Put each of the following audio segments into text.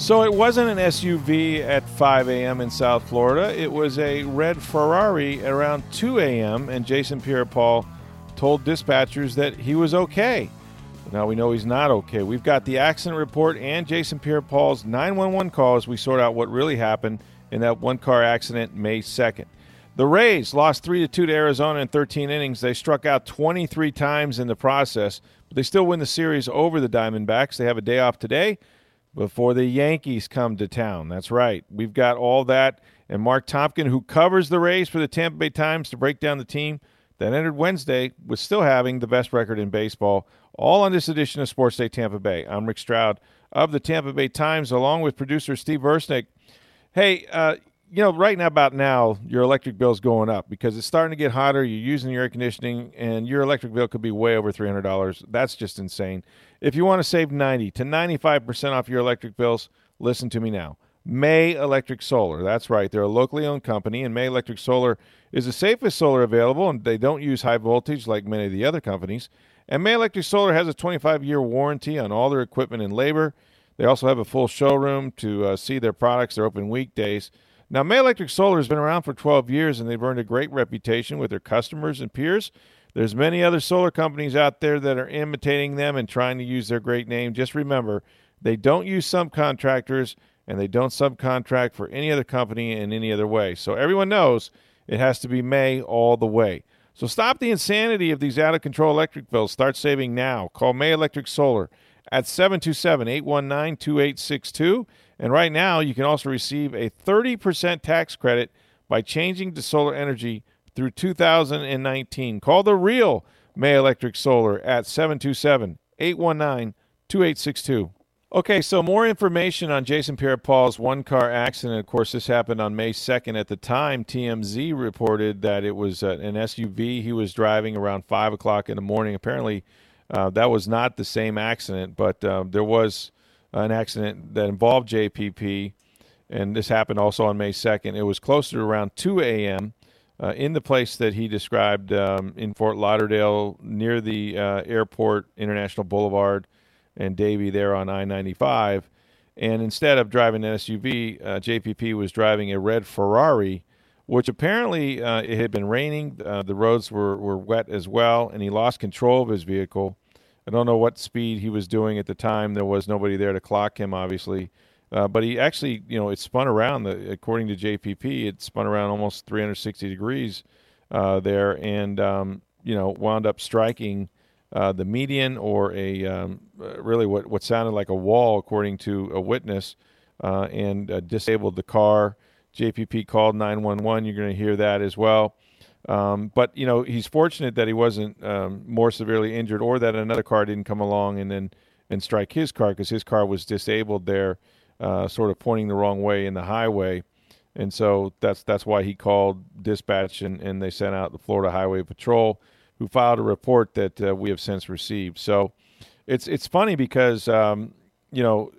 So it wasn't an SUV at 5 a.m. in South Florida. It was a red Ferrari around 2 a.m. and Jason Pierre-Paul told dispatchers that he was okay. Now we know he's not okay. We've got the accident report and Jason Pierre-Paul's 911 call as we sort out what really happened in that one-car accident May 2nd. The Rays lost 3 to 2 to Arizona in 13 innings. They struck out 23 times in the process, but they still win the series over the Diamondbacks. They have a day off today before the Yankees come to town. That's right. We've got all that and Mark Topkin who covers the Rays for the Tampa Bay Times to break down the team that entered Wednesday with still having the best record in baseball. All on this edition of Sports Day Tampa Bay. I'm Rick Stroud of the Tampa Bay Times along with producer Steve Versnick. Hey, uh, you know, right now, about now, your electric bill's going up because it's starting to get hotter. You're using your air conditioning, and your electric bill could be way over three hundred dollars. That's just insane. If you want to save ninety to ninety-five percent off your electric bills, listen to me now. May Electric Solar. That's right. They're a locally owned company, and May Electric Solar is the safest solar available, and they don't use high voltage like many of the other companies. And May Electric Solar has a 25 year warranty on all their equipment and labor. They also have a full showroom to uh, see their products. They're open weekdays. Now, May Electric Solar has been around for 12 years and they've earned a great reputation with their customers and peers. There's many other solar companies out there that are imitating them and trying to use their great name. Just remember, they don't use subcontractors and they don't subcontract for any other company in any other way. So everyone knows it has to be May all the way. So stop the insanity of these out of control electric bills. Start saving now. Call May Electric Solar at 727 819 2862. And right now, you can also receive a 30% tax credit by changing to solar energy through 2019. Call the real May Electric Solar at 727 819 2862. Okay, so more information on Jason Pierre Paul's one car accident. Of course, this happened on May 2nd. At the time, TMZ reported that it was uh, an SUV he was driving around 5 o'clock in the morning. Apparently, uh, that was not the same accident, but uh, there was an accident that involved JPP, and this happened also on May 2nd. It was closer to around 2 a.m. Uh, in the place that he described um, in Fort Lauderdale near the uh, airport, International Boulevard and Davie there on I 95. And instead of driving an SUV, uh, JPP was driving a red Ferrari, which apparently uh, it had been raining. Uh, the roads were, were wet as well, and he lost control of his vehicle. I don't know what speed he was doing at the time. There was nobody there to clock him, obviously. Uh, but he actually, you know, it spun around. The, according to JPP, it spun around almost 360 degrees uh, there, and um, you know, wound up striking uh, the median or a um, really what, what sounded like a wall, according to a witness, uh, and uh, disabled the car. JPP called 911. You're going to hear that as well. Um, but you know he's fortunate that he wasn't um, more severely injured, or that another car didn't come along and then and strike his car because his car was disabled there, uh, sort of pointing the wrong way in the highway, and so that's that's why he called dispatch and, and they sent out the Florida Highway Patrol who filed a report that uh, we have since received. So it's it's funny because um, you know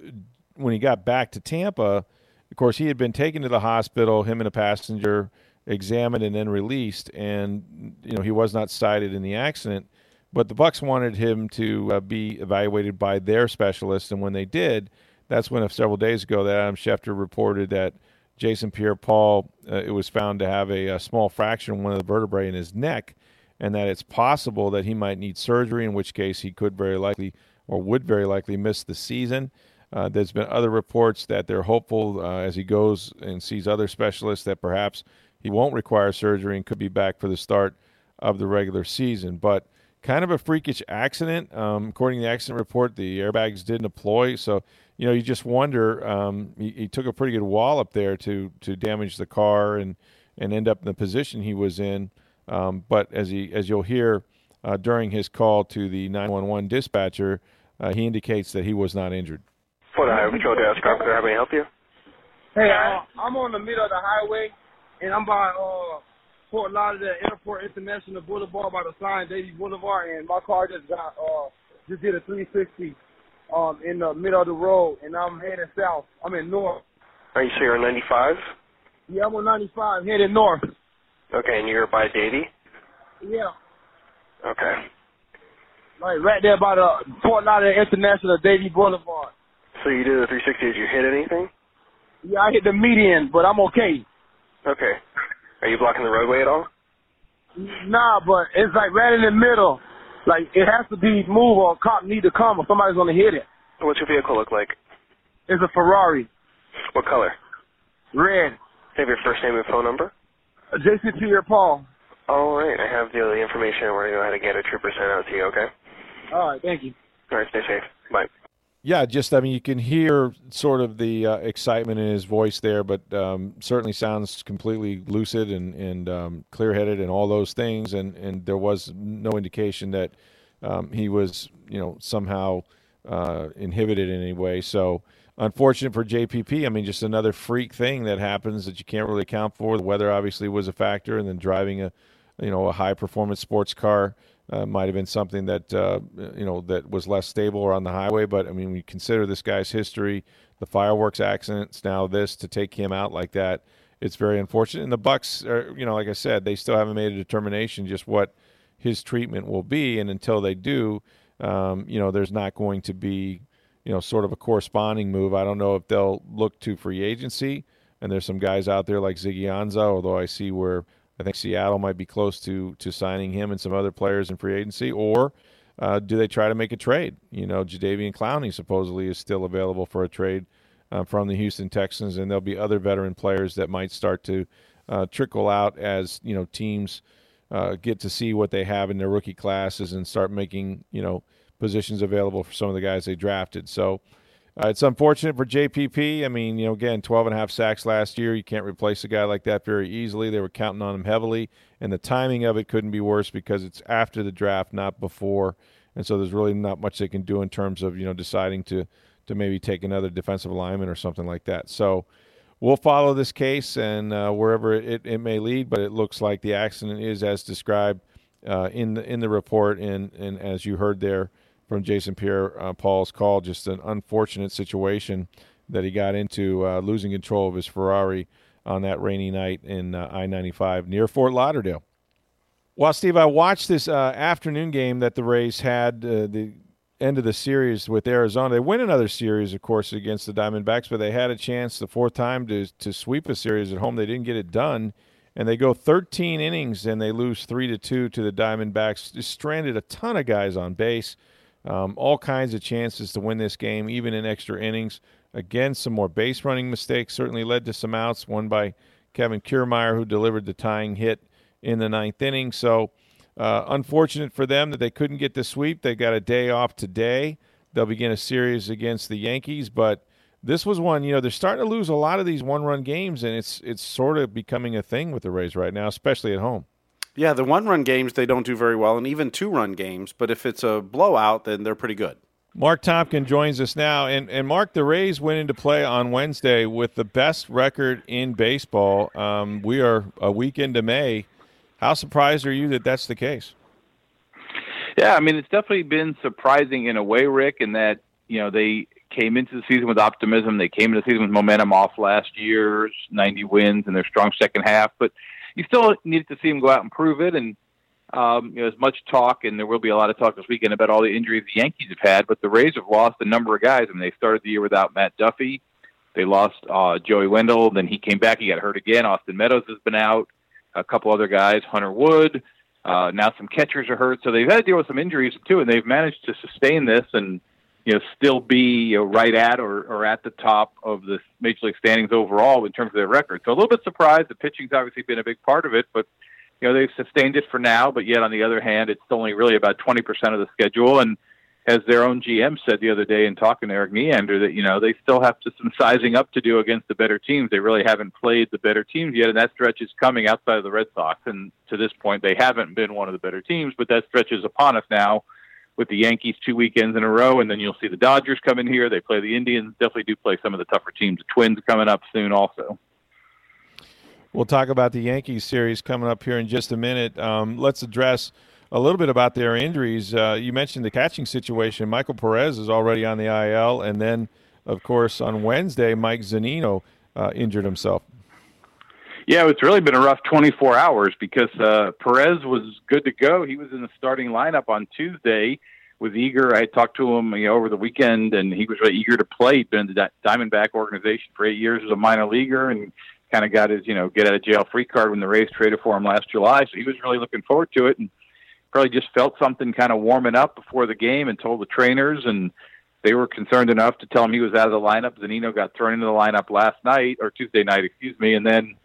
when he got back to Tampa, of course he had been taken to the hospital, him and a passenger examined and then released, and you know he was not cited in the accident. But the Bucks wanted him to uh, be evaluated by their specialist, and when they did, that's when, several days ago, that Adam Schefter reported that Jason Pierre-Paul, uh, it was found to have a, a small fracture in one of the vertebrae in his neck, and that it's possible that he might need surgery, in which case he could very likely or would very likely miss the season. Uh, there's been other reports that they're hopeful uh, as he goes and sees other specialists that perhaps he won't require surgery and could be back for the start of the regular season. But kind of a freakish accident. Um, according to the accident report, the airbags didn't deploy, so you know you just wonder. Um, he, he, took a pretty good wallop there to to damage the car and and end up in the position he was in. Um, but as he as you'll hear uh, during his call to the 911 dispatcher, uh, he indicates that he was not injured. For the Highway Patrol, Dallas Carpenter, how may I help you? Hey, uh, I'm on the middle of the highway, and I'm by uh, Fort Lauderdale Airport International Boulevard by the sign Davie Boulevard, and my car just got uh, just did a 360 um, in the middle of the road, and I'm heading south. I'm in north. Are you sure you're on 95? Yeah, I'm on 95, heading north. Okay, and you're by Davie? Yeah. Okay. Like right there by the Fort Lauderdale International Davie Boulevard. So you did the 360. Did you hit anything? Yeah, I hit the median, but I'm okay. Okay. Are you blocking the roadway at all? Nah, but it's like right in the middle. Like it has to be move or a cop need to come or somebody's gonna hit it. What's your vehicle look like? It's a Ferrari, What color? red. Have your first name and phone number? Uh, Jason Pierre Paul. All right, I have the, the information. We're going to go ahead and get a trooper sent out to you, okay? All right, thank you. All right, stay safe. Bye. Yeah, just I mean, you can hear sort of the uh, excitement in his voice there, but um, certainly sounds completely lucid and and um, clear headed and all those things. And and there was no indication that um, he was you know somehow uh, inhibited in any way. So unfortunate for JPP. I mean, just another freak thing that happens that you can't really account for. The weather obviously was a factor, and then driving a you know a high performance sports car uh, might have been something that uh, you know that was less stable or on the highway. But I mean, we consider this guy's history, the fireworks accidents, now this to take him out like that. It's very unfortunate. And the Bucks, are, you know, like I said, they still haven't made a determination just what his treatment will be. And until they do, um, you know, there's not going to be, you know, sort of a corresponding move. I don't know if they'll look to free agency. And there's some guys out there like Ziggy Ansah, although I see where I think Seattle might be close to to signing him and some other players in free agency, or uh, do they try to make a trade? You know, Jadeveon Clowney supposedly is still available for a trade uh, from the Houston Texans, and there'll be other veteran players that might start to uh, trickle out as you know teams uh, get to see what they have in their rookie classes and start making you know positions available for some of the guys they drafted. So. Uh, it's unfortunate for JPP. I mean, you know, again, 12 and a half sacks last year. You can't replace a guy like that very easily. They were counting on him heavily, and the timing of it couldn't be worse because it's after the draft, not before. And so there's really not much they can do in terms of, you know, deciding to to maybe take another defensive lineman or something like that. So we'll follow this case and uh, wherever it, it may lead, but it looks like the accident is as described uh, in the in the report and and as you heard there from Jason Pierre uh, Paul's call. Just an unfortunate situation that he got into, uh, losing control of his Ferrari on that rainy night in uh, I 95 near Fort Lauderdale. Well, Steve, I watched this afternoon game that the Rays had, the end of the series with Arizona. They win another series, of course, against the Diamondbacks, but they had a chance the fourth time to, to sweep a series at home. They didn't get it done and they go 13 innings and they lose three to two to the Diamondbacks. Just stranded a ton of guys on base. Um, all kinds of chances to win this game, even in extra innings. Again, some more base running mistakes certainly led to some outs. One by Kevin Kiermaier, who delivered the tying hit in the ninth inning. So, uh, unfortunate for them that they couldn't get the sweep. They got a day off today. They'll begin a series against the Yankees, but this was one. You know, they're starting to lose a lot of these one-run games, and it's it's sort of becoming a thing with the Rays right now, especially at home. Yeah, the one run games they don't do very well, and even two run games. But if it's a blowout, then they're pretty good. Mark Topkin joins us now, and and Mark, the Rays went into play on Wednesday with the best record in baseball. Um, we are a week into May. How surprised are you that that's the case? Yeah, I mean it's definitely been surprising in a way, Rick, in that you know they came into the season with optimism. They came into the season with momentum off last year's 90 wins and their strong second half, but you still need to see him go out and prove it. And um, you know, as much talk, and there will be a lot of talk this weekend about all the injuries the Yankees have had, but the Rays have lost a number of guys. I mean, they started the year without Matt Duffy. They lost uh, Joey Wendle. Then he came back. He got hurt again. Austin Meadows has been out. A couple other guys, Hunter Wood. Uh, now some catchers are hurt. So they've had to deal with some injuries too, and they've managed to sustain this and you know still be know, right at or, or at the top of the major league standings overall in terms of their record. So a little bit surprised. The pitching's obviously been a big part of it, but you know they've sustained it for now. But yet on the other hand, it's only really about twenty percent of the schedule, and as their own GM said the other day in talking to Erik Neander, that you know they still have to, some sizing up to do against the better teams. They really haven't played the better teams yet, and that stretch is coming outside of the Red Sox. And to this point, they haven't been one of the better teams, but that stretch is upon us now with the Yankees two weekends in a row, and then you'll see the Dodgers come in here. They play the Indians. Definitely do play some of the tougher teams. The Twins coming up soon, also. We'll talk about the Yankees series coming up here in just a minute. Um, let's address a little bit about their injuries. Uh, you mentioned the catching situation. Michael Perez is already on the IL, and then, of course, on Wednesday, Mike Zunino uh, injured himself. Yeah, it's really been a rough 24 hours because uh, Perez was good to go. He was in the starting lineup on Tuesday. Was eager. I talked to him you know, over the weekend, and he was really eager to play. He'd been in the Diamondback organization for eight years as a minor leaguer, and kind of got his you know get out of jail free card when the Rays traded for him last July. So he was really looking forward to it, and probably just felt something kind of warming up before the game, and told the trainers, and they were concerned enough to tell him he was out of the lineup. Zunino got thrown into the lineup last night or Tuesday night, excuse me, and then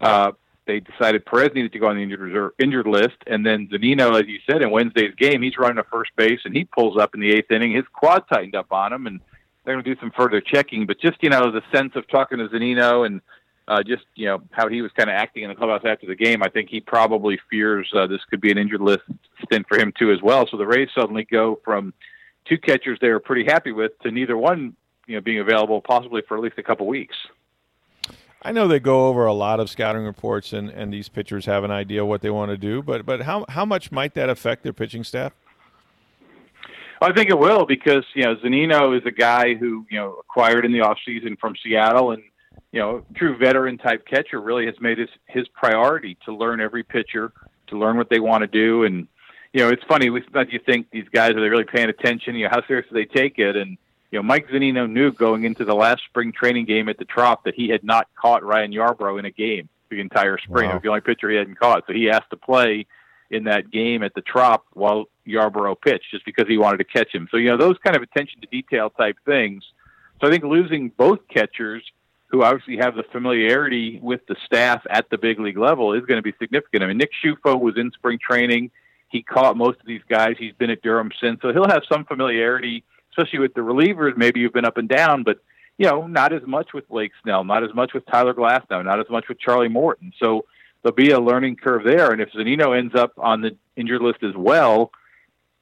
uh, they decided Perez needed to go on the injured reserve, injured list, and then Zunino, as you said, in Wednesday's game, he's running a first base and he pulls up in the eighth inning. His quad tightened up on him, and they're going to do some further checking. But just you know, the sense of talking to Zunino and uh, just you know how he was kind of acting in the clubhouse after the game, I think he probably fears uh, this could be an injured list stint for him too as well. So the Rays suddenly go from two catchers they were pretty happy with to neither one you know being available possibly for at least a couple weeks. I know they go over a lot of scouting reports, and, and these pitchers have an idea what they want to do. But but how how much might that affect their pitching staff? I think it will because you know Zunino is a guy who you know acquired in the off season from Seattle, and you know true veteran type catcher really has made his his priority to learn every pitcher, to learn what they want to do, and you know it's funny. Sometimes you think these guys are they really paying attention? You know how serious they take it? And you know, Mike Zunino knew going into the last spring training game at the Trop that he had not caught Ryan Yarbrough in a game the entire spring. Wow. It was the only pitcher he hadn't caught, so he asked to play in that game at the Trop while Yarbrough pitched, just because he wanted to catch him. So you know, those kind of attention to detail type things. So I think losing both catchers, who obviously have the familiarity with the staff at the big league level, is going to be significant. I mean, Nick Ciuffo was in spring training. He caught most of these guys. He's been at Durham since, so he'll have some familiarity especially with the relievers. Maybe you've been up and down, but you know, not as much with Blake Snell, not as much with Tyler Glasnow, not as much with Charlie Morton. So there'll be a learning curve there. And if Zunino ends up on the injured list as well,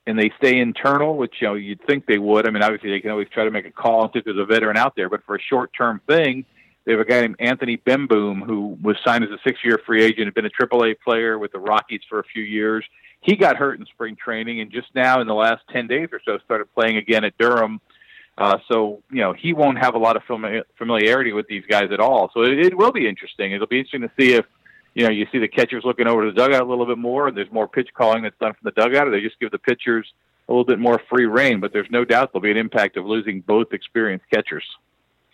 and they stay internal, which you know you'd think they would. I mean, obviously they can always try to make a call if there's a veteran out there, but for a short-term thing, they have a guy named Anthony Bemboom who was signed as a six-year free agent, had been a AAA player with the Rockies for a few years he got hurt in spring training and just now in the last 10 days or so started playing again at Durham. Uh, so, you know, he won't have a lot of familiarity with these guys at all. So it, it will be interesting. It'll be interesting to see if, you know, you see the catchers looking over the dugout a little bit more and there's more pitch calling that's done from the dugout or they just give the pitchers a little bit more free rein. But there's no doubt there'll be an impact of losing both experienced catchers.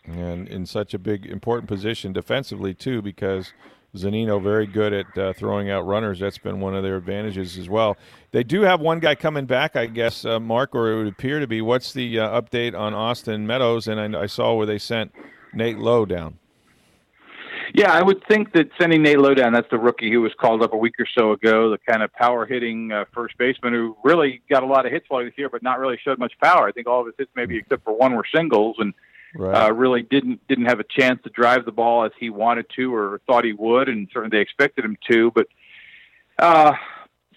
And in such a big, important position defensively, too, because – Zunino very good at uh, throwing out runners. That's been one of their advantages as well. They do have one guy coming back, I guess, uh, Mark, or it would appear to be. What's the uh, update on Austin Meadows? And I, I, saw where they sent Nate Lowe down. Yeah, I would think that sending Nate Lowe down, that's the rookie who was called up a week or so ago, the kind of power hitting uh, first baseman who really got a lot of hits while he was here, but not really showed much power. I think all of his hits, maybe except for one, were singles. And right. uh, really didn't didn't have a chance to drive the ball as he wanted to or thought he would, and certainly they expected him to. But uh,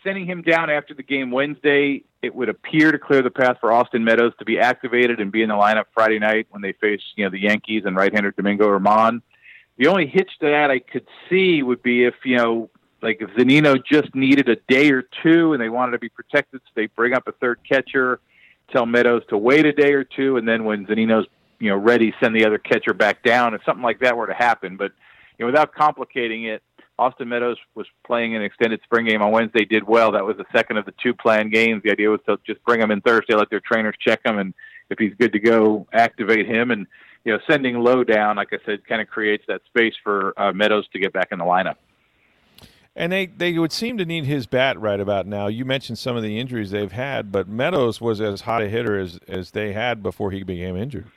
sending him down after the game Wednesday, it would appear to clear the path for Austin Meadows to be activated and be in the lineup Friday night when they face you know the Yankees and right-hander Domingo Germán. The only hitch to that I could see would be if you know like if Zunino just needed a day or two and they wanted to be protected, so they bring up a third catcher, tell Meadows to wait a day or two, and then when Zunino's you know ready, send the other catcher back down if something like that were to happen. But you know, without complicating it, Austin Meadows was playing an extended spring game on Wednesday, did well. That was the second of the two planned games. The idea was to just bring him in Thursday, let their trainers check him, and if he's good to go, activate him. And you know, sending Lowe down, like I said, kind of creates that space for uh, Meadows to get back in the lineup. And they, they would seem to need his bat right about now. You mentioned some of the injuries they've had, but Meadows was as hot a hitter as, as they had before he became injured.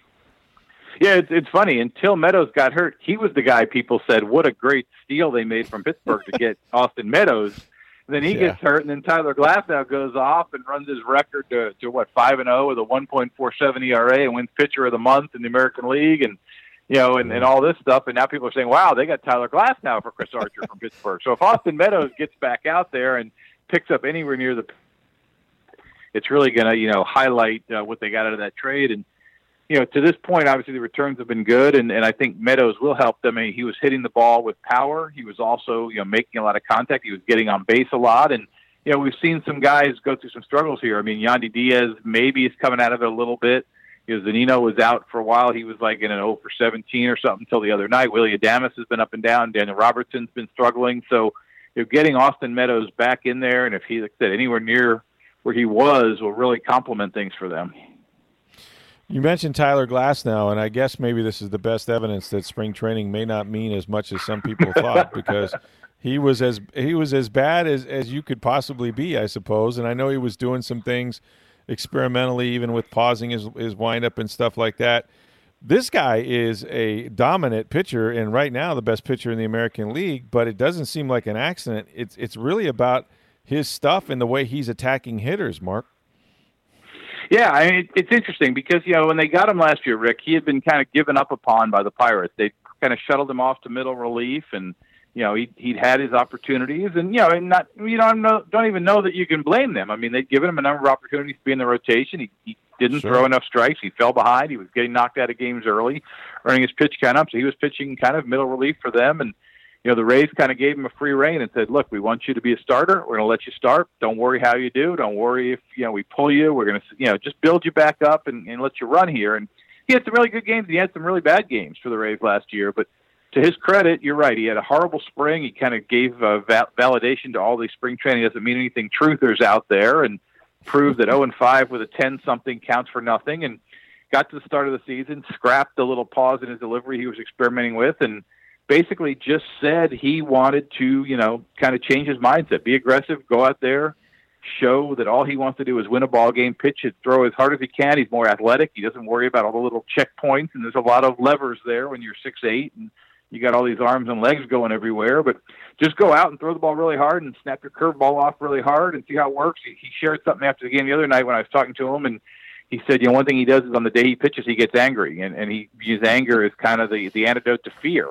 Yeah, it's, it's funny. Until Meadows got hurt, he was the guy people said, "What a great steal they made from Pittsburgh to get Austin Meadows." then he Yeah. gets hurt, and then Tyler Glasnow goes off and runs his record to, to what five and zero with a 1.47 ERA E and wins pitcher of the month in the American League, and you know, and, and all this stuff. And now people are saying, "Wow, they got Tyler Glasnow for Chris Archer from Pittsburgh." So if Austin Meadows gets back out there and picks up anywhere near the, it's really going to you know highlight uh, what they got out of that trade and you know, to this point, obviously the returns have been good, and, and I think Meadows will help them. I mean, he was hitting the ball with power. He was also, you know, making a lot of contact. He was getting on base a lot, and you know, we've seen some guys go through some struggles here. I mean, Yandy Diaz maybe is coming out of it a little bit. You know, Zunino was out for a while. He was like in an 0 for 17 or something until the other night. Willy Adames has been up and down. Daniel Robertson's been struggling. So, you know, getting Austin Meadows back in there, and if he, like I said, anywhere near where he was, will really complement things for them. You mentioned Tyler Glasnow, and I guess maybe this is the best evidence that spring training may not mean as much as some people thought because he was as he was as bad as, as you could possibly be, I suppose. And I know he was doing some things experimentally, even with pausing his his windup and stuff like that. This guy is a dominant pitcher, and right now the best pitcher in the American League. But it doesn't seem like an accident. It's it's really about his stuff and the way he's attacking hitters, Mark. Yeah, I mean, it's interesting because you know when they got him last year, Rick, he had been kind of given up upon by the Pirates. They kind of shuttled him off to middle relief, and you know he he'd had his opportunities, and you know, and not you don't know, don't even know that you can blame them. I mean, they'd given him a number of opportunities to be in the rotation. He, he didn't Sure. throw enough strikes. He fell behind. He was getting knocked out of games early, earning his pitch count up. So he was pitching kind of middle relief for them, and you know, the Rays kind of gave him a free rein and said, "Look, we want you to be a starter. We're going to let you start. Don't worry how you do. Don't worry if you know we pull you. We're going to, you know, just build you back up and, and let you run here." And he had some really good games. And he had some really bad games for the Rays last year. But to his credit, you're right. He had a horrible spring. He kind of gave uh, va- validation to all these spring training doesn't mean anything truthers out there, and proved that 0 and 5 with a 10 something counts for nothing. And got to the start of the season, scrapped the little pause in his delivery he was experimenting with, and basically just said he wanted to, you know, kind of change his mindset, be aggressive, go out there, show that all he wants to do is win a ball game, pitch it, throw as hard as he can. He's more athletic. He doesn't worry about all the little checkpoints, and there's a lot of levers there when you're six eight and you got all these arms and legs going everywhere. But just go out and throw the ball really hard and snap your curveball off really hard and see how it works. He, he shared something after the game the other night when I was talking to him and he said, you know, one thing he does is on the day he pitches, he gets angry, and, and he views anger as kind of the, the antidote to fear.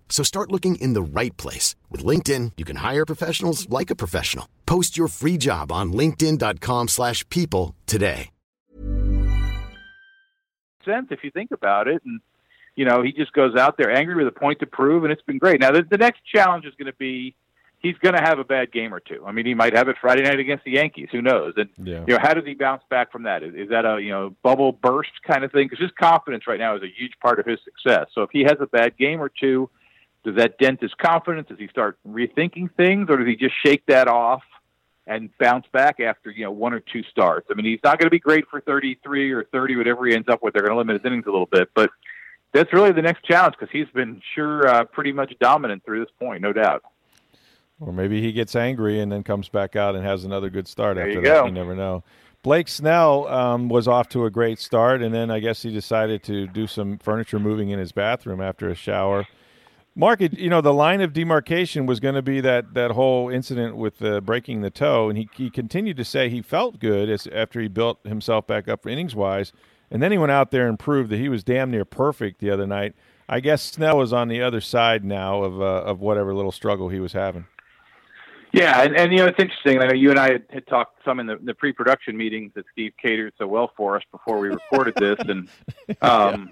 So start looking in the right place. With LinkedIn, you can hire professionals like a professional. Post your free job on linkedin.com slash people today. sense if you think about it. And, you know, he just goes out there angry with a point to prove, and it's been great. Now, the, the next challenge is going to be he's going to have a bad game or two. I mean, he might have it Friday night against the Yankees. Who knows? And, Yeah. you know, how does he bounce back from that? Is, is that a, you know, bubble burst kind of thing? Because his confidence right now is a huge part of his success. So if he has a bad game or two, does that dent his confidence? Does he start rethinking things, or does he just shake that off and bounce back after you know one or two starts? I mean, he's not going to be great for 33 or 30, whatever he ends up with. They're going to limit his innings a little bit, but that's really the next challenge because he's been sure uh, pretty much dominant through this point, no doubt. Or maybe he gets angry and then comes back out and has another good start There after you that. go. You never know. Blake Snell um, was off to a great start, and then I guess he decided to do some furniture moving in his bathroom after a shower. Mark, it, you know, the line of demarcation was going to be that, that whole incident with uh, breaking the toe, and he, he continued to say he felt good as, after he built himself back up innings wise, and then he went out there and proved that he was damn near perfect the other night. I guess Snell is on the other side now of uh, of whatever little struggle he was having. Yeah, and, and you know it's interesting. I know you and I had, had talked some in the, the pre-production meetings that Steve catered so well for us before we recorded this, and um,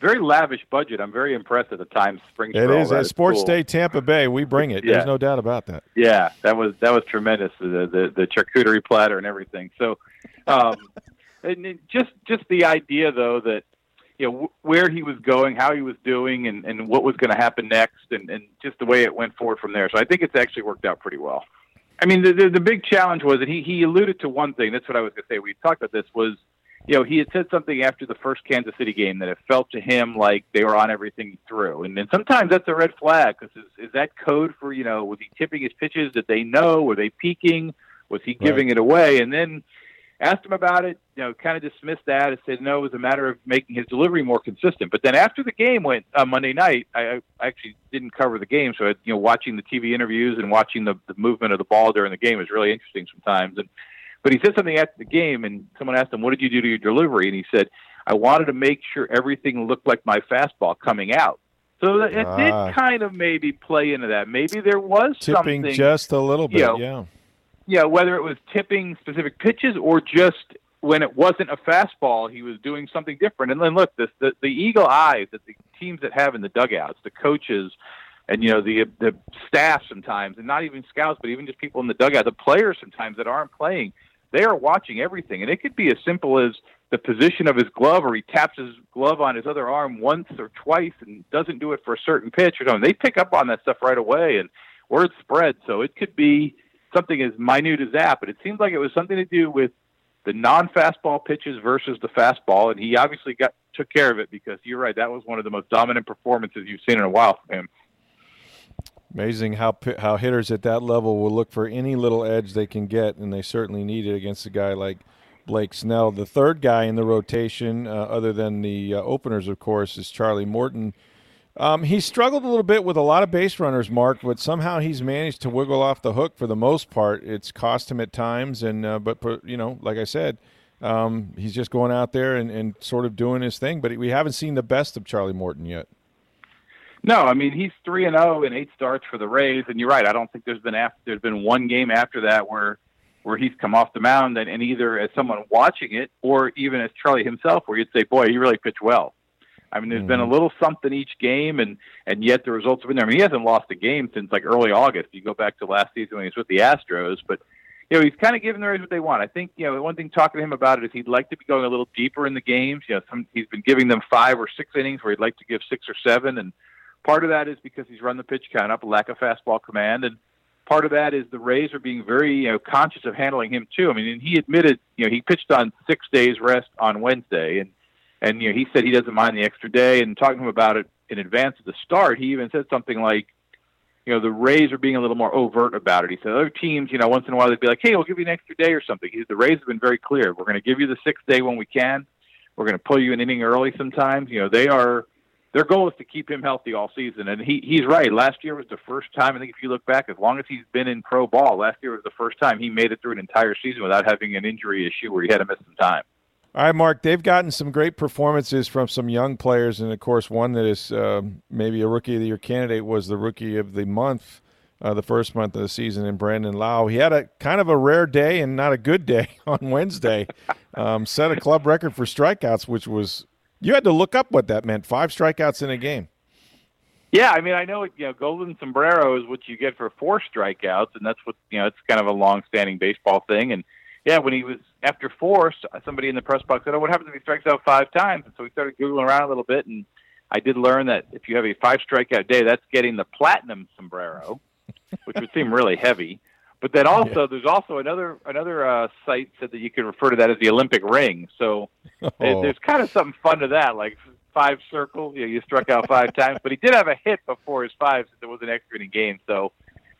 very lavish budget. I'm very impressed at the Times Spring. It is at Sports cool. Day Tampa Bay. We bring it. Yeah. There's no doubt about that. Yeah, that was that was tremendous. The the, the charcuterie platter and everything. So, um, and just just the idea though that you know wh- where he was going, how he was doing, and and what was going to happen next, and and just the way it went forward from there. So I think it's actually worked out pretty well. I mean, the the, the big challenge was that he he alluded to one thing. That's what I was going to say. We talked about this was. You know, he had said something after the first Kansas City game that it felt to him like they were on everything through. and then sometimes that's a red flag because is, is that code for you know was he tipping his pitches? Did they know? Were they peeking? Was he giving right. it away? And then asked him about it, you know, kind of dismissed that and said no, it was a matter of making his delivery more consistent. But then after the game went uh, Monday night, I, I actually didn't cover the game, so I, you know, watching the TV interviews and watching the, the movement of the ball during the game was really interesting sometimes. And but he said something after the game, and someone asked him, "What did you do to your delivery?" And he said, "I wanted to make sure everything looked like my fastball coming out." So it did ah. kind of maybe play into that. Maybe there was tipping something, just a little bit, you know, yeah. Yeah, whether it was tipping specific pitches or just when it wasn't a fastball, he was doing something different. And then look, this the, the eagle eyes that the teams that have in the dugouts, the coaches, and you know the the staff sometimes, and not even scouts, but even just people in the dugout, the players sometimes that aren't playing they are watching everything, and it could be as simple as the position of his glove, or he taps his glove on his other arm once or twice and doesn't do it for a certain pitch or something. They pick up on that stuff right away, and word spreads. So it could be something as minute as that, but it seems like it was something to do with the non-fastball pitches versus the fastball, and he obviously got took care of it because you're right. That was one of the most dominant performances you've seen in a while from him. Amazing how how hitters at that level will look for any little edge they can get, and they certainly need it against a guy like Blake Snell. The third guy in the rotation, uh, other than the uh, openers, of course, is Charlie Morton. Um, he struggled a little bit with a lot of base runners, Mark, but somehow he's managed to wiggle off the hook for the most part. It's cost him at times, and uh, but you know, like I said, um, he's just going out there and, and sort of doing his thing. But we haven't seen the best of Charlie Morton yet. No, I mean he's three and zero oh in eight starts for the Rays, and you're right. I don't think there's been after, there's been one game after that where where he's come off the mound and, and either as someone watching it or even as Charlie himself, where you'd say, "Boy, he really pitched well." I mean, there's mm-hmm. been a mm-hmm. little something each game, and and yet the results have been there. I mean, he hasn't lost a game since like early August. You go back to last season when he was with the Astros, but you know he's kind of giving the Rays what they want. I think you know one thing talking to him about it is he'd like to be going a little deeper in the games. You know, some he's been giving them five or six innings where he'd like to give six or seven, and Part of that is because he's run the pitch count up, a lack of fastball command, and part of that is the Rays are being very you know conscious of handling him too. I mean, and he admitted you know he pitched on six days rest on Wednesday, and and you know he said he doesn't mind the extra day. And talking to him about it in advance of the start, he even said something like, you know, the Rays are being a little more overt about it. He said other teams, you know, once in a while they'd be like, hey, we'll give you an extra day or something. He, the Rays have been very clear. We're going to give you the sixth day when we can. We're going to pull you an inning early sometimes. You know, they are their goal is to keep him healthy all season. And he he's right. Last year was the first time. I think if you look back, as long as he's been in pro ball, last year was the first time he made it through an entire season without having an injury issue where he had to miss some time. All right, Mark. They've gotten some great performances from some young players, and of course, one that is uh, maybe a rookie of the year candidate was the rookie of the month. Uh, the first month of the season in Brandon Lowe. He had a kind of a rare day and not a good day on Wednesday. Um, set a club record for strikeouts, which was you had to look up what that meant. Five strikeouts in a game. Yeah, I mean, I know you know golden sombrero is what you get for four strikeouts, and that's what you know. It's kind of a long-standing baseball thing. And yeah, when he was after four, somebody in the press box said, "Oh, what happens if he strikes out five times?" And so we started googling around a little bit, and I did learn that if you have a five strikeout day, that's getting the platinum sombrero, which would seem really heavy. But then also, yeah. there's also another another uh, site said that you can refer to that as the Olympic ring. So oh. there's kind of something fun to that, like five circles. You, know, you struck out five times, but he did have a hit before his five since it was an extra inning game. So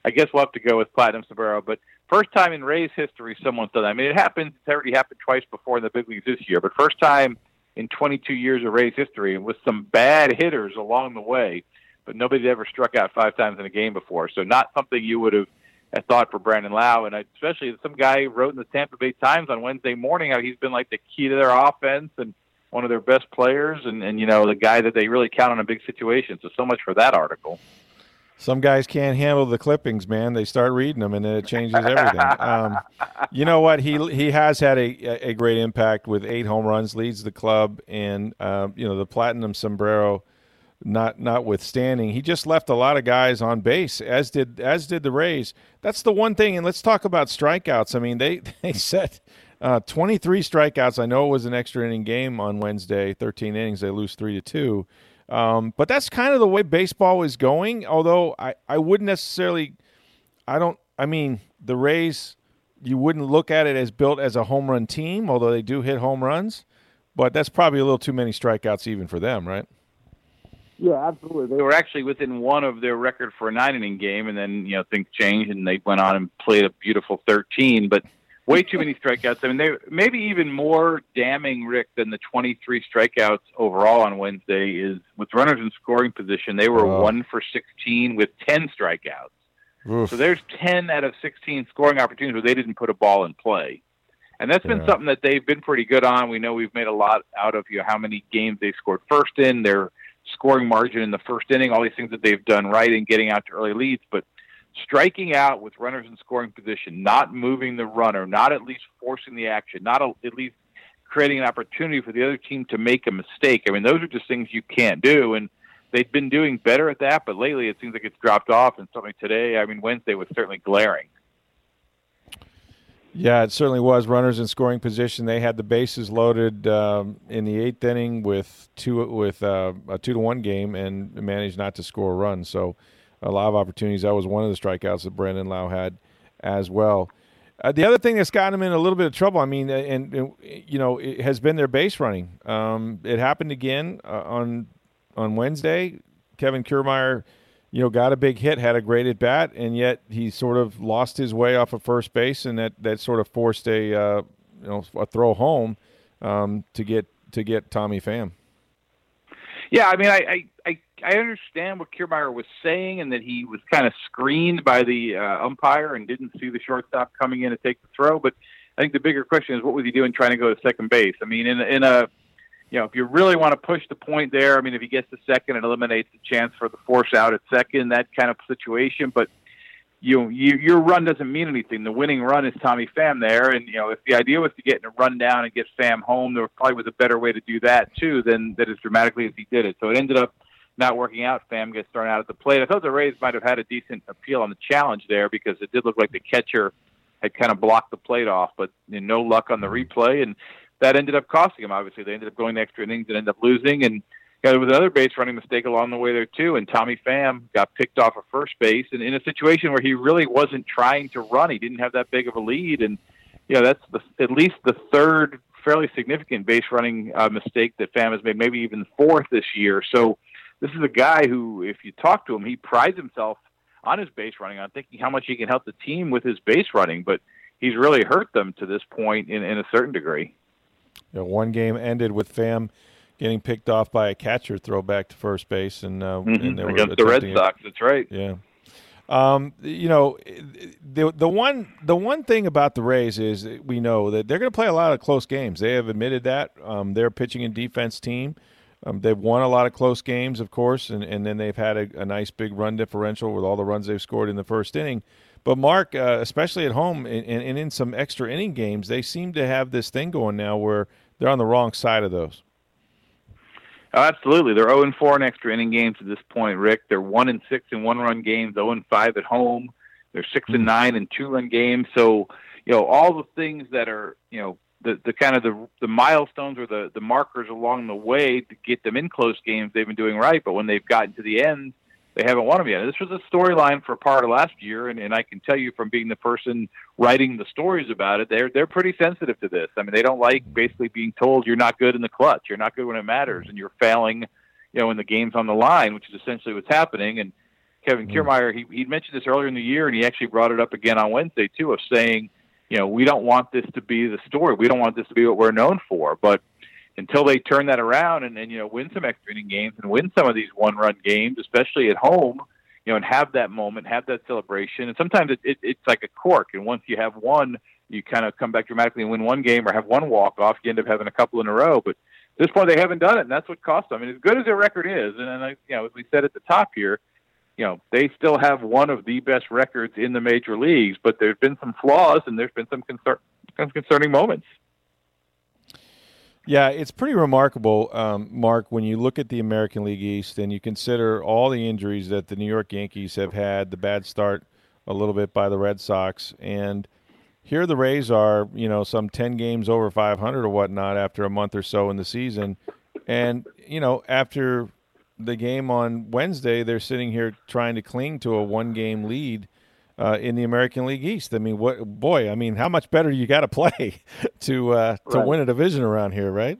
I guess we'll have to go with Platinum Sombrero. But first time in Rays history someone's done that. I mean, it happened. It's already happened twice before in the big leagues this year, but first time in 22 years of Rays history, with some bad hitters along the way. But nobody's ever struck out five times in a game before, so not something you would have I thought for Brandon Lowe, and I, especially some guy wrote in the Tampa Bay Times on Wednesday morning how he's been like the key to their offense and one of their best players, and and you know the guy that they really count on in big situations. So so much for that article. Some guys can't handle the clippings, man. They start reading them, and then it changes everything. um, you know what? He he has had a a great impact with eight home runs, leads the club, and uh, you know the platinum sombrero not notwithstanding, he just left a lot of guys on base, as did as did the Rays. That's the one thing. And let's talk about strikeouts. I mean, they they set uh, 23 strikeouts. I know it was an extra inning game on Wednesday, 13 innings. They lose three to two. Um, but that's kind of the way baseball is going. Although I I wouldn't necessarily, I don't. I mean, the Rays, you wouldn't look at it as built as a home run team, although they do hit home runs. but that's probably a little too many strikeouts even for them, right? Yeah, absolutely. They were actually within one of their record for a nine inning game, and then you know things changed, and they went on and played a beautiful thirteen. But way too many strikeouts. I mean, they maybe even more damning, Rick, than the 23 strikeouts overall on Wednesday is with runners in scoring position. They were Oh. one for 16 with 10 strikeouts. Oof. So there's 10 out of 16 scoring opportunities where they didn't put a ball in play. And that's been Yeah. something that they've been pretty good on. We know we've made a lot out of you know, how many games they scored first in, their scoring margin in the first inning, all these things that they've done right in getting out to early leads. But striking out with runners in scoring position, not moving the runner, not at least forcing the action, not at least creating an opportunity for the other team to make a mistake. I mean, those are just things you can't do. And they've been doing better at that, but lately it seems like it's dropped off. And certainly today, I mean, Wednesday was certainly glaring. Yeah, it certainly was. Runners in scoring position. They had the bases loaded um, in the eighth inning with two with uh, a two to one game and managed not to score a run. So a lot of opportunities. That was one of the strikeouts that Brandon Lowe had as well. Uh, the other thing that's gotten him in a little bit of trouble, I mean, and, and you know, it has been their base running. Um, it happened again uh, on on Wednesday. Kevin Kiermaier, you know, got a big hit, had a great at bat, and yet he sort of lost his way off of first base, and that, that sort of forced a uh, you know a throw home um, to get to get Tommy Pham. Yeah, I mean, I I, I, understand what Kiermaier was saying, and that he was kind of screened by the uh, umpire and didn't see the shortstop coming in to take the throw. But I think the bigger question is, what was he doing trying to go to second base? I mean, in in a you know, if you really want to push the point there, I mean, if he gets to second, it eliminates the chance for the force out at second, that kind of situation. But you, you your run doesn't mean anything. The winning run is Tommy Pham there, and you know, if the idea was to get in a run down and get Pham home, there probably was a better way to do that too than that as dramatically as he did it. So it ended up not working out. Pham gets thrown out at the plate. I thought the Rays might have had a decent appeal on the challenge there because it did look like the catcher had kind of blocked the plate off, but you know, no luck on the replay, and that ended up costing him. Obviously, they ended up going to extra innings and ended up losing, and yeah, there was another base running mistake along the way there too, and Tommy Pham got picked off of first base, and in a situation where he really wasn't trying to run, he didn't have that big of a lead, and you know that's the, at least the third fairly significant base running uh, mistake that Pham has made, maybe even the fourth this year. So this is a guy who, if you talk to him, he prides himself on his base running, on thinking how much he can help the team with his base running, but he's really hurt them to this point in, in a certain degree. You know, one game ended with Pham getting picked off by a catcher throw back to first base, and, uh, and they were Mm-hmm. Against the Red attempting it. Sox, that's right. Yeah. Um, you know, the the one the one thing about the Rays is that we know that they're going to play a lot of close games. They have admitted that. Um, they're pitching and defense team. Um, they've won a lot of close games, of course, and, and then they've had a, a nice big run differential with all the runs they've scored in the first inning. But Mark, uh, especially at home and, and, in some extra inning games, they seem to have this thing going now where they're on the wrong side of those. Oh, absolutely. They're 0 and 4 in extra inning games at this point, Rick. They're 1 and 6 in one run games, 0 and 5 at home. They're 6 and 9 in two run games. So, you know, all the things that are, you know, the, the kind of the the milestones or the, the markers along the way to get them in close games, they've been doing right. But when they've gotten to the end, they haven't won them yet. This was a storyline for part of last year, and, and I can tell you from being the person writing the stories about it, they're they're pretty sensitive to this. I mean, they don't like basically being told you're not good in the clutch, you're not good when it matters, and you're failing, you know, when the game's on the line, which is essentially what's happening. And Kevin mm-hmm. Kiermaier, he he mentioned this earlier in the year, and he actually brought it up again on Wednesday too, of saying, you know, we don't want this to be the story, we don't want this to be what we're known for, but until they turn that around and, and you know win some extra inning games and win some of these one run games, especially at home, you know, and have that moment, have that celebration. And sometimes it, it, it's like a cork, and once you have one, you kind of come back dramatically and win one game or have one walk off. You end up having a couple in a row, but at this point they haven't done it, and that's what cost them. I mean, as good as their record is, and, and I, you know, as we said at the top here. You know, they still have one of the best records in the major leagues, but there's been some flaws and there's been some concern, some concerning moments. Yeah, it's pretty remarkable, um, Mark, when you look at the American League East and you consider all the injuries that the New York Yankees have had, the bad start a little bit by the Red Sox, and here the Rays are, you know, some 10 games over 500 or whatnot after a month or so in the season. And, you know, after the game on Wednesday, they're sitting here trying to cling to a one game lead uh, in the American League East. I mean, what boy? I mean, how much better you got to play to uh, to Right. win a division around here, right?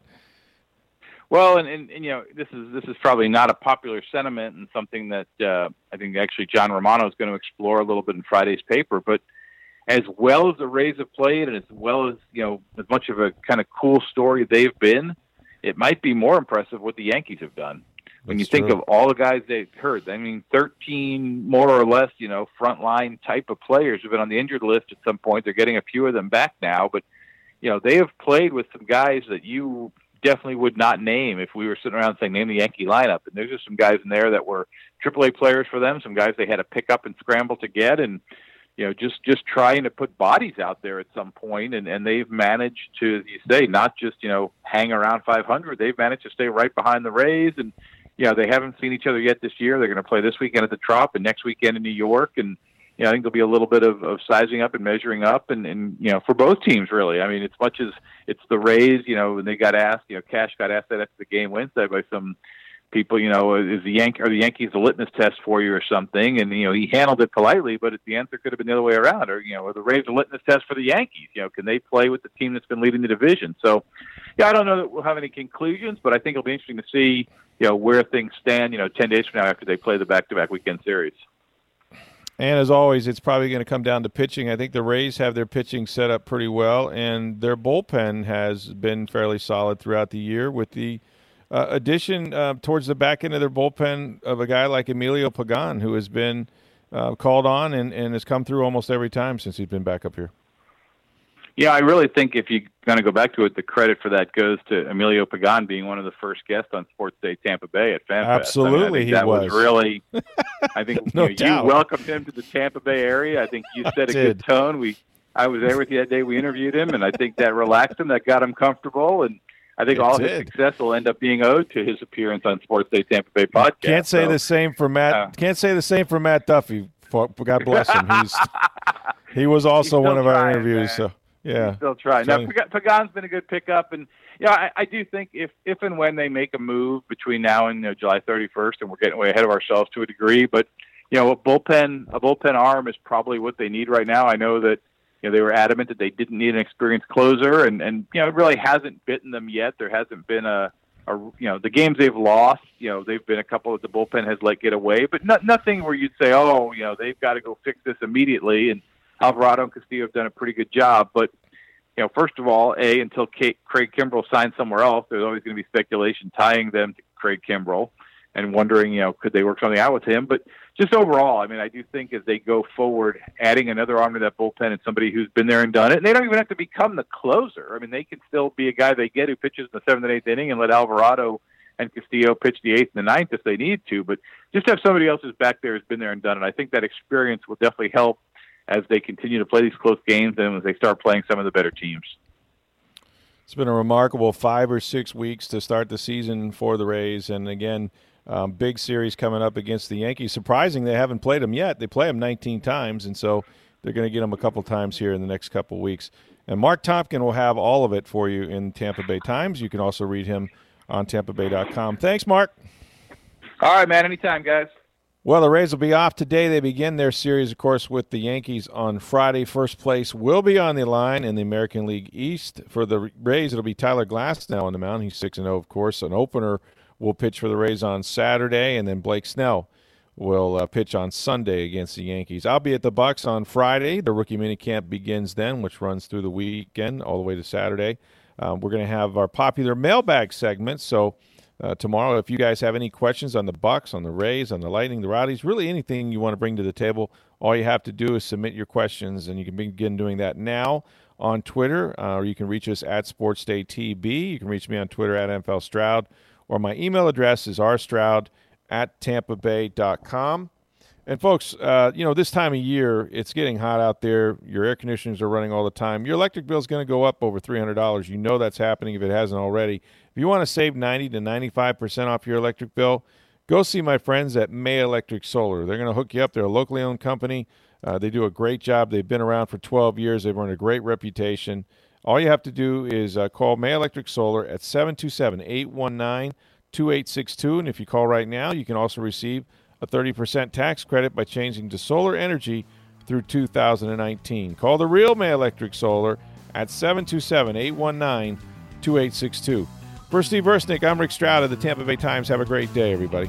Well, and, and, and, you know, this is this is probably not a popular sentiment and something that uh, I think actually John Romano is going to explore a little bit in Friday's paper. But as well as the Rays have played, and as well as you know, as much of a kind of cool story they've been, it might be more impressive what the Yankees have done. When That's you think true. of all the guys they've hurt, I mean, 13 more or less, you know, frontline type of players have been on the injured list at some point. They're getting a few of them back now, but you know, they have played with some guys that you definitely would not name if we were sitting around saying name the Yankee lineup. And there's just some guys in there that were AAA players for them, some guys they had to pick up and scramble to get, and you know just just trying to put bodies out there at some point, and and they've managed to, as you say, not just you know hang around 500. They've managed to stay right behind the Rays, and you know they haven't seen each other yet this year. They're going to play this weekend at the Trop and next weekend in New York, and you know, I think there'll be a little bit of, of sizing up and measuring up, and, and you know, for both teams really. I mean, as much as it's the Rays, you know, when they got asked, you know, Cash got asked that after the game Wednesday by some people, you know, is the Yank are the Yankees a litmus test for you or something? And you know, he handled it politely, but the answer could have been the other way around, or you know, are the Rays a litmus test for the Yankees? You know, can they play with the team that's been leading the division? So, yeah, I don't know that we'll have any conclusions, but I think it'll be interesting to see, you know, where things stand, you know, ten days from now after they play the back-to-back weekend series. And as always, it's probably going to come down to pitching. I think the Rays have their pitching set up pretty well, and their bullpen has been fairly solid throughout the year with the uh, addition uh, towards the back end of their bullpen of a guy like Emilio Pagan, who has been uh, called on and, and has come through almost every time since he's been back up here. Yeah, I really think if you're going to go back to it, the credit for that goes to Emilio Pagan being one of the first guests on Sports Day Tampa Bay at FanFest. Absolutely, I mean, I he that was. was really. I think no you, know, you, welcomed him to the Tampa Bay area. I think you set a good tone. We, I was there with you that day. We interviewed him, and I think that relaxed him. That got him comfortable, and I think it all did. his success will end up being owed to his appearance on Sports Day Tampa Bay podcast. Can't say so, the same for Matt. Uh, can't say the same for Matt Duffy. God bless him. He's he was also one of our interviews. Man. So yeah, still trying. Now, Pagan's been a good pickup, and yeah, I, I do think if if and when they make a move between now and you know, July 31st, and we're getting way ahead of ourselves to a degree, but you know, a bullpen a bullpen arm is probably what they need right now. I know that you know they were adamant that they didn't need an experienced closer, and and you know it really hasn't bitten them yet. There hasn't been a a, you know the games they've lost, you know they've been a couple that the bullpen has let get away, but not, nothing where you'd say, oh, you know they've got to go fix this immediately. And Alvarado and Castillo have done a pretty good job. But you know, first of all, a until Kate, Craig Kimbrel signs somewhere else, there's always going to be speculation tying them to Craig Kimbrel and wondering, you know, could they work something out with him? But just overall, I mean, I do think as they go forward, adding another arm to that bullpen and somebody who's been there and done it, and they don't even have to become the closer. I mean, they can still be a guy they get who pitches in the seventh and eighth inning and let Alvarado and Castillo pitch the eighth and the ninth if they need to. But just have somebody else who's back there who's been there and done it. I think that experience will definitely help as they continue to play these close games and as they start playing some of the better teams. It's been a remarkable five or six weeks to start the season for the Rays, and again, um, big series coming up against the Yankees. Surprising they haven't played them yet. They play them 19 times, and so they're going to get them a couple times here in the next couple weeks. And Marc Topkin will have all of it for you in Tampa Bay Times. You can also read him on TampaBay.com. Thanks, Marc. All right, man. Anytime, guys. Well, the Rays will be off today. They begin their series, of course, with the Yankees on Friday. First place will be on the line in the American League East. For the Rays, it'll be Tyler Glasnow on the mound. He's 6 0, of course. An opener will pitch for the Rays on Saturday, and then Blake Snell will uh, pitch on Sunday against the Yankees. I'll be at the Bucs on Friday. The rookie minicamp begins then, which runs through the weekend all the way to Saturday. Um, we're going to have our popular mailbag segment. So uh, tomorrow. If you guys have any questions on the Bucs, on the Rays, on the Lightning, the Rowdies, really anything you want to bring to the table, all you have to do is submit your questions, and you can begin doing that now on Twitter, uh, or you can reach us at SportsDayTB. You can reach me on Twitter at NFL Stroud, or my email address is rstroud at tampabay.com. And folks, uh, you know, this time of year, it's getting hot out there. Your air conditioners are running all the time. Your electric bill is going to go up over $300. You know that's happening if it hasn't already. If you want to save 90 to 95% off your electric bill, go see my friends at May Electric Solar. They're going to hook you up. They're a locally owned company. Uh, they do a great job. They've been around for 12 years. They've earned a great reputation. All you have to do is uh, call May Electric Solar at 727 819 2862. And if you call right now, you can also receive a 30% tax credit by changing to solar energy through 2019. Call the real May Electric Solar at 727 819 2862. For Steve Versnick, I'm Rick Stroud of the Tampa Bay Times. Have a great day, everybody.